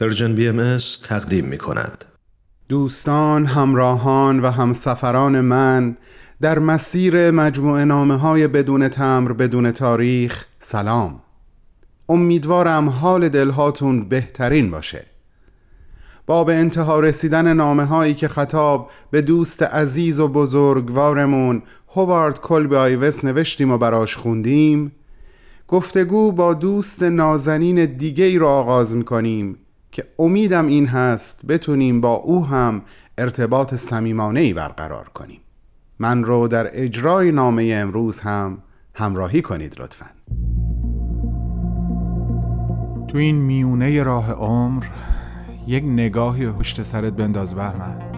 Persian BM تقدیم می کند. دوستان، همراهان و همسفران من در مسیر مجموعه نامه های بدون تمبر بدون تاریخ سلام امیدوارم حال دلهاتون بهترین باشه با به انتها رسیدن نامه هایی که خطاب به دوست عزیز و بزرگوارمون هوارد کلبی آیوس نوشتیم و براش خوندیم گفتگو با دوست نازنین دیگه ای را آغاز می‌کنیم که امیدم این هست بتونیم با او هم ارتباط صمیمانه برقرار کنیم. من رو در اجرای نامه امروز هم همراهی کنید لطفا. تو این میونه راه عمر یک نگاهی پشت سرت بنداز بهمن.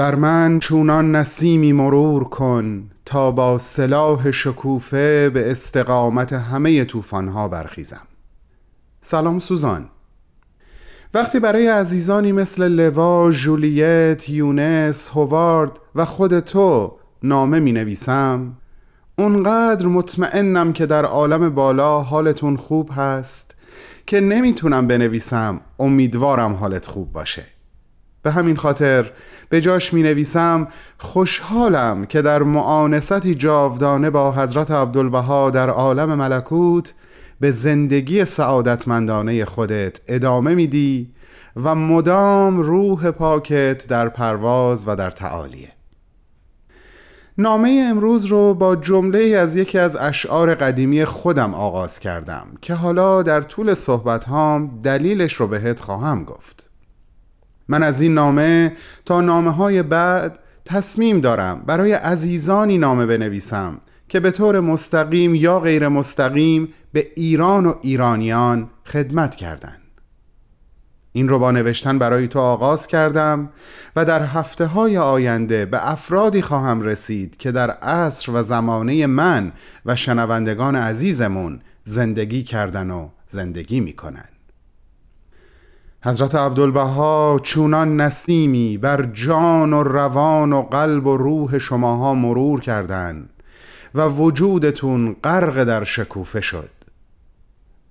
بر من چونان نسیمی مرور کن تا با سلاح شکوفه به استقامت همه طوفانها برخیزم. سلام سوزان. وقتی برای عزیزانی مثل لوا، جولیت، یونس، هوارد و خود تو نامه می نویسم اونقدر مطمئنم که در عالم بالا حالتون خوب هست که نمی‌تونم بنویسم امیدوارم حالت خوب باشه. به همین خاطر به جاش می نویسم خوشحالم که در معانستی جاودانه با حضرت عبدالبها در عالم ملکوت به زندگی سعادتمندانه خودت ادامه میدی و مدام روح پاکت در پرواز و در تعالیه. نامه امروز رو با جمله از یکی از اشعار قدیمی خودم آغاز کردم که حالا در طول صحبت هام دلیلش رو بهت خواهم گفت. من از این نامه تا نامه های بعد تصمیم دارم برای عزیزانی نامه بنویسم که به طور مستقیم یا غیر مستقیم به ایران و ایرانیان خدمت کردند. این رو با نوشتن برای تو آغاز کردم و در هفته های آینده به افرادی خواهم رسید که در عصر و زمانه من و شنوندگان عزیزمون زندگی کردن و زندگی می‌کنن حضرت عبدالبها چونان نسیمی بر جان و روان و قلب و روح شماها مرور کردند و وجودتون غرق در شکوفه شد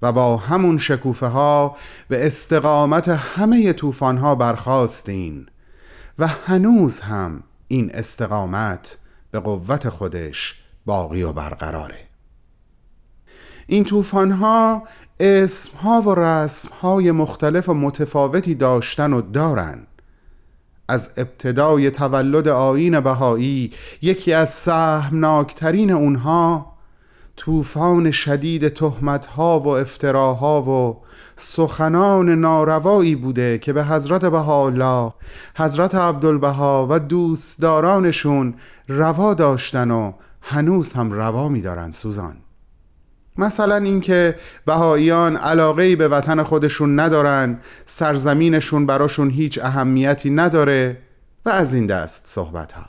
و با همون شکوفه ها به استقامت همه طوفان ها برخواستین و هنوز هم این استقامت به قوت خودش باقی و برقراره. این طوفان ها اسم ها و رسم های مختلف و متفاوتی داشتن و دارن. از ابتدای تولد آین بهایی یکی از سهمناکترین اونها طوفان شدید تهمت ها و افتراها و سخنان ناروایی بوده که به حضرت بهاءالله حضرت عبدالبها و دوستدارانشون روا داشتن و هنوز هم روا میدارن سوزان. مثلا اینکه بهاییان علاقه به وطن خودشون ندارن سرزمینشون براشون هیچ اهمیتی نداره و از این دست صحبت ها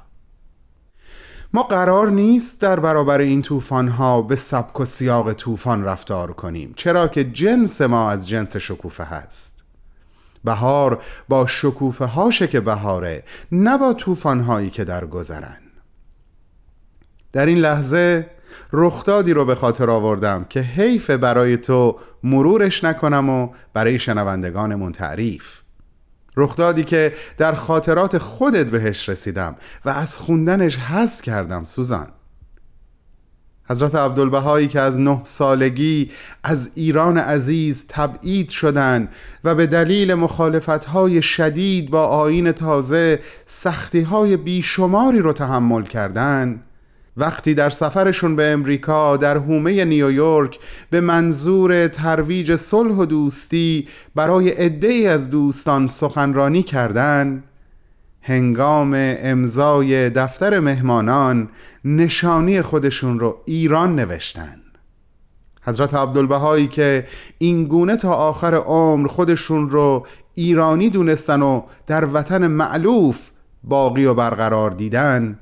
ما قرار نیست در برابر این طوفان ها به سبک و سیاق طوفان رفتار کنیم چرا که جنس ما از جنس شکوفه هست. بهار با شکوفه هاشه که بهاره نه با طوفان هایی که در گذرن. در این لحظه رخدادی رو به خاطر آوردم که حیف برای تو مرورش نکنم و برای شنوندگانمون تعریف. رخدادی که در خاطرات خودت بهش رسیدم و از خوندنش حس کردم سوزان. حضرت عبدالبهایی که از نه سالگی از ایران عزیز تبعید شدند و به دلیل مخالفتهای شدید با آین تازه سختیهای بیشماری رو تحمل کردند وقتی در سفرشون به امریکا در حومه نیویورک به منظور ترویج صلح و دوستی برای عدهای از دوستان سخنرانی کردند هنگام امضای دفتر مهمانان نشانی خودشون رو ایران نوشتن. حضرت عبدالبهایی که این گونه تا آخر عمر خودشون رو ایرانی دونستن و در وطن معلوف باقی و برقرار دیدن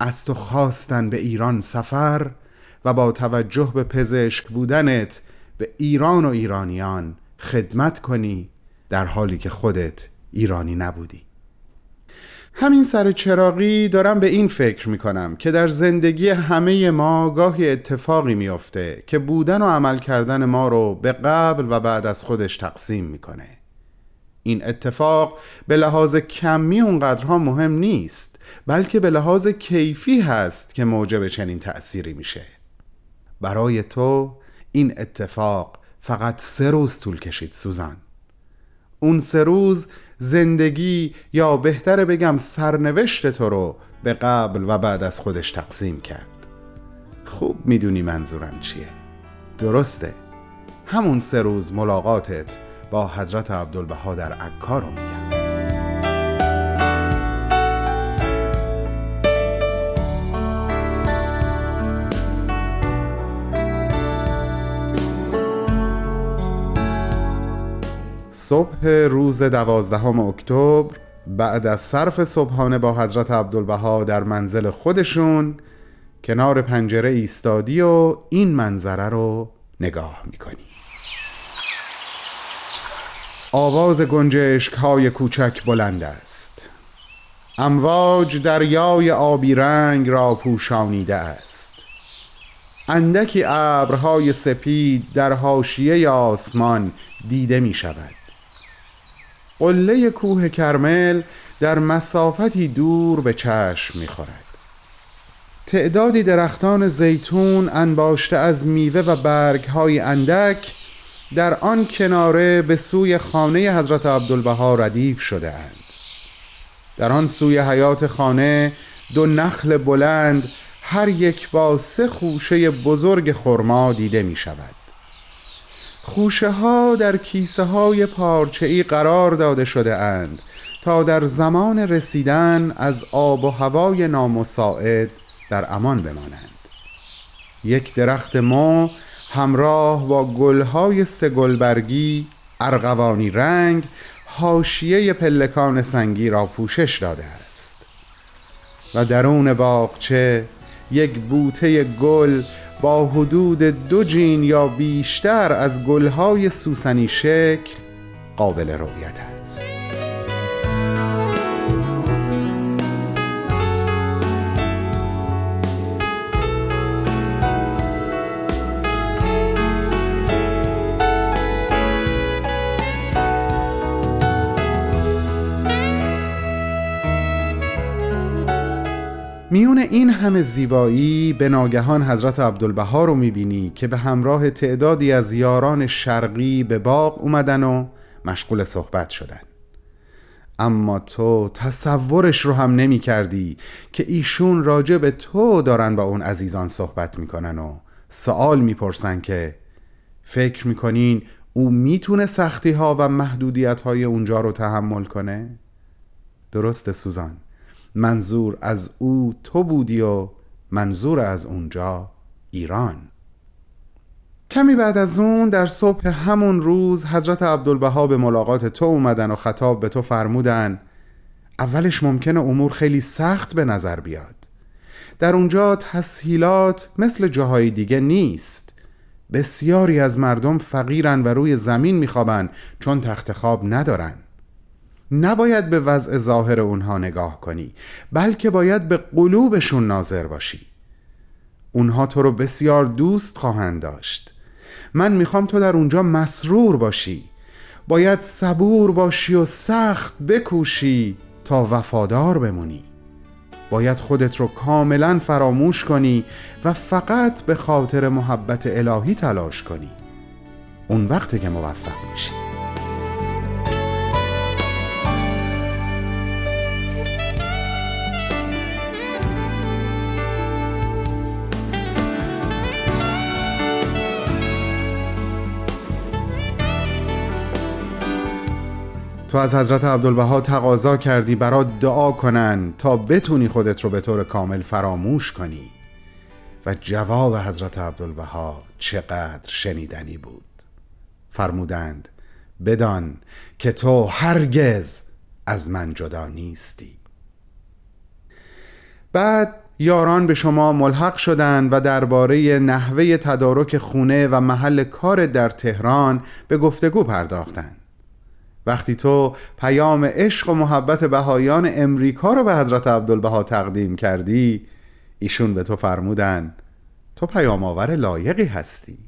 از تو خواستن به ایران سفر و با توجه به پزشک بودنت به ایران و ایرانیان خدمت کنی در حالی که خودت ایرانی نبودی. همین سر چراقی دارم به این فکر می‌کنم که در زندگی همه ما گاهی اتفاقی میافته که بودن و عمل کردن ما رو به قبل و بعد از خودش تقسیم می‌کنه. این اتفاق به لحاظ کمی اونقدرها مهم نیست. بلکه به لحاظ کیفی هست که موجب چنین تأثیری میشه. برای تو این اتفاق فقط سه روز طول کشید سوزان. اون سه روز زندگی یا بهتره بگم سرنوشت تو رو به قبل و بعد از خودش تقسیم کرد. خوب می‌دونی منظورم چیه. درسته. همون سه روز ملاقاتت با حضرت عبدالبها در عکا رو میگم. صبح روز دوازدهم اکتبر بعد از صرف صبحانه با حضرت عبدالبها در منزل خودشون کنار پنجره ایستادی و این منظره رو نگاه می‌کنی. آواز گنجشک های کوچک بلند است. امواج دریای آبی رنگ را پوشانیده است. اندکی ابرهای سپید در حاشیه آسمان دیده می شود قله کوه کرمل در مسافتی دور به چشم می خورد تعدادی درختان زیتون انباشته از میوه و برگ های اندک در آن کناره به سوی خانه حضرت عبدالبها ردیف شده اند در آن سوی حیات خانه دو نخل بلند هر یک با سه خوشه بزرگ خرما دیده می شود خوشه ها در کیسه های پارچه ای قرار داده شده اند تا در زمان رسیدن از آب و هوای نامساعد در امان بمانند. یک درخت ما همراه با گلهای سگلبرگی ارغوانی رنگ حاشیه پلکان سنگی را پوشش داده است. و درون باغچه یک بوته گل با حدود دو جین یا بیشتر از گلهای سوسنی شکل قابل رؤیت است. میون این همه زیبایی به ناگهان حضرت عبدالبها رو می‌بینی که به همراه تعدادی از یاران شرقی به باغ اومدن و مشغول صحبت شدن اما تو تصورش رو هم نمی کردی که ایشون راجع به تو دارن با اون عزیزان صحبت می‌کنن و سوال می‌پرسن که فکر می‌کنین او می‌تونه سختی ها و محدودیت های اونجا رو تحمل کنه؟ درسته سوزان منظور از او تو بودی و منظور از اونجا ایران. کمی بعد از اون در صبح همون روز حضرت عبدالبها به ملاقات تو اومدن و خطاب به تو فرمودن اولش ممکنه امور خیلی سخت به نظر بیاد. در اونجا تسهیلات مثل جاهای دیگه نیست. بسیاری از مردم فقیرن و روی زمین میخوابن چون تخت خواب ندارن. نباید به وضع ظاهر اونها نگاه کنی بلکه باید به قلوبشون ناظر باشی. اونها تو رو بسیار دوست خواهند داشت. من می‌خوام تو در اونجا مسرور باشی. باید صبور باشی و سخت بکوشی تا وفادار بمونی. باید خودت رو کاملا فراموش کنی و فقط به خاطر محبت الهی تلاش کنی. اون وقت که موفق میشی تو از حضرت عبدالبها تقاضا کردی برات دعا کنن تا بتونی خودت رو به طور کامل فراموش کنی. و جواب حضرت عبدالبها چقدر شنیدنی بود. فرمودند بدان که تو هرگز از من جدا نیستی. بعد یاران به شما ملحق شدند و درباره نحوه تدارک خونه و محل کار در تهران به گفتگو پرداختند. وقتی تو پیام عشق و محبت بهایان امریکا رو به حضرت عبدالبها تقدیم کردی ایشون به تو فرمودن تو پیام آور لایقی هستی.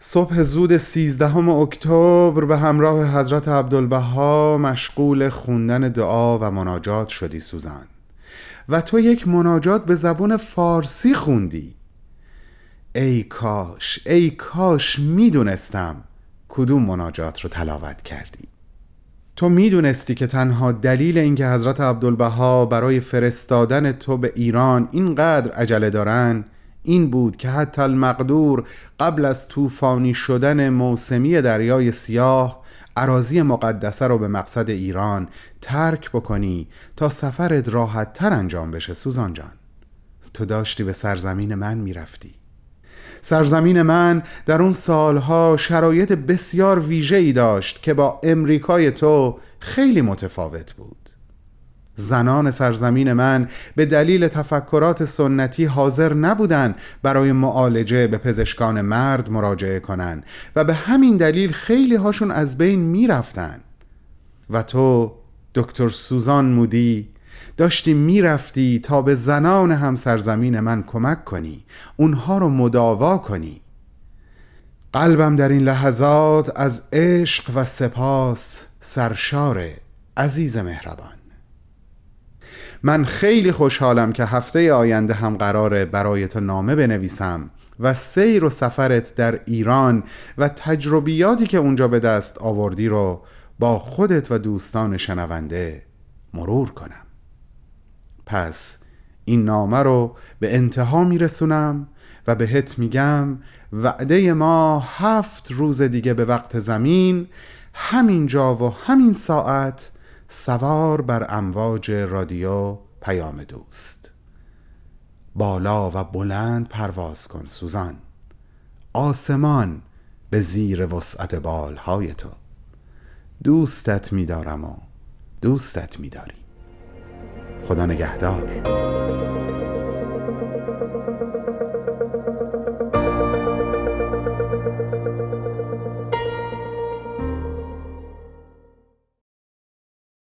صبح زود سیزدهم اکتبر به همراه حضرت عبدالبها مشغول خوندن دعا و مناجات شدی سوزان. و تو یک مناجات به زبون فارسی خوندی. ای کاش ای کاش می‌دونستم. کدوم مناجات رو تلاوت کردی؟ تو می‌دونستی که تنها دلیل اینکه حضرت عبدالبها برای فرستادن تو به ایران اینقدر عجله دارن این بود که حتی المقدور قبل از طوفانی شدن موسمی دریای سیاه عراضی مقدسه رو به مقصد ایران ترک بکنی تا سفرت راحت تر انجام بشه سوزان جان. تو داشتی به سرزمین من می‌رفتی. سرزمین من در اون سالها شرایط بسیار ویژه ای داشت که با امریکای تو خیلی متفاوت بود. زنان سرزمین من به دلیل تفکرات سنتی حاضر نبودند برای معالجه به پزشکان مرد مراجعه کنند و به همین دلیل خیلی هاشون از بین می‌رفتن. و تو دکتر سوزان مودی داشتی می‌رفتی تا به زنان هم سرزمین من کمک کنی اونها رو مداوا کنی. قلبم در این لحظات از عشق و سپاس سرشار عزیز مهربان. من خیلی خوشحالم که هفته آینده هم قراره برای تو نامه بنویسم و سیر و سفرت در ایران و تجربیاتی که اونجا به دست آوردی رو با خودت و دوستان شنونده مرور کنم. پس این نامه رو به انتها میرسونم و بهت میگم وعده ما هفت روز دیگه به وقت زمین همین جا و همین ساعت سوار بر امواج رادیو پیام دوست. بالا و بلند پرواز کن سوزان. آسمان به زیر وسعت بالهای تو. دوستت میدارم و دوستت میداریم. خدا نگهدار.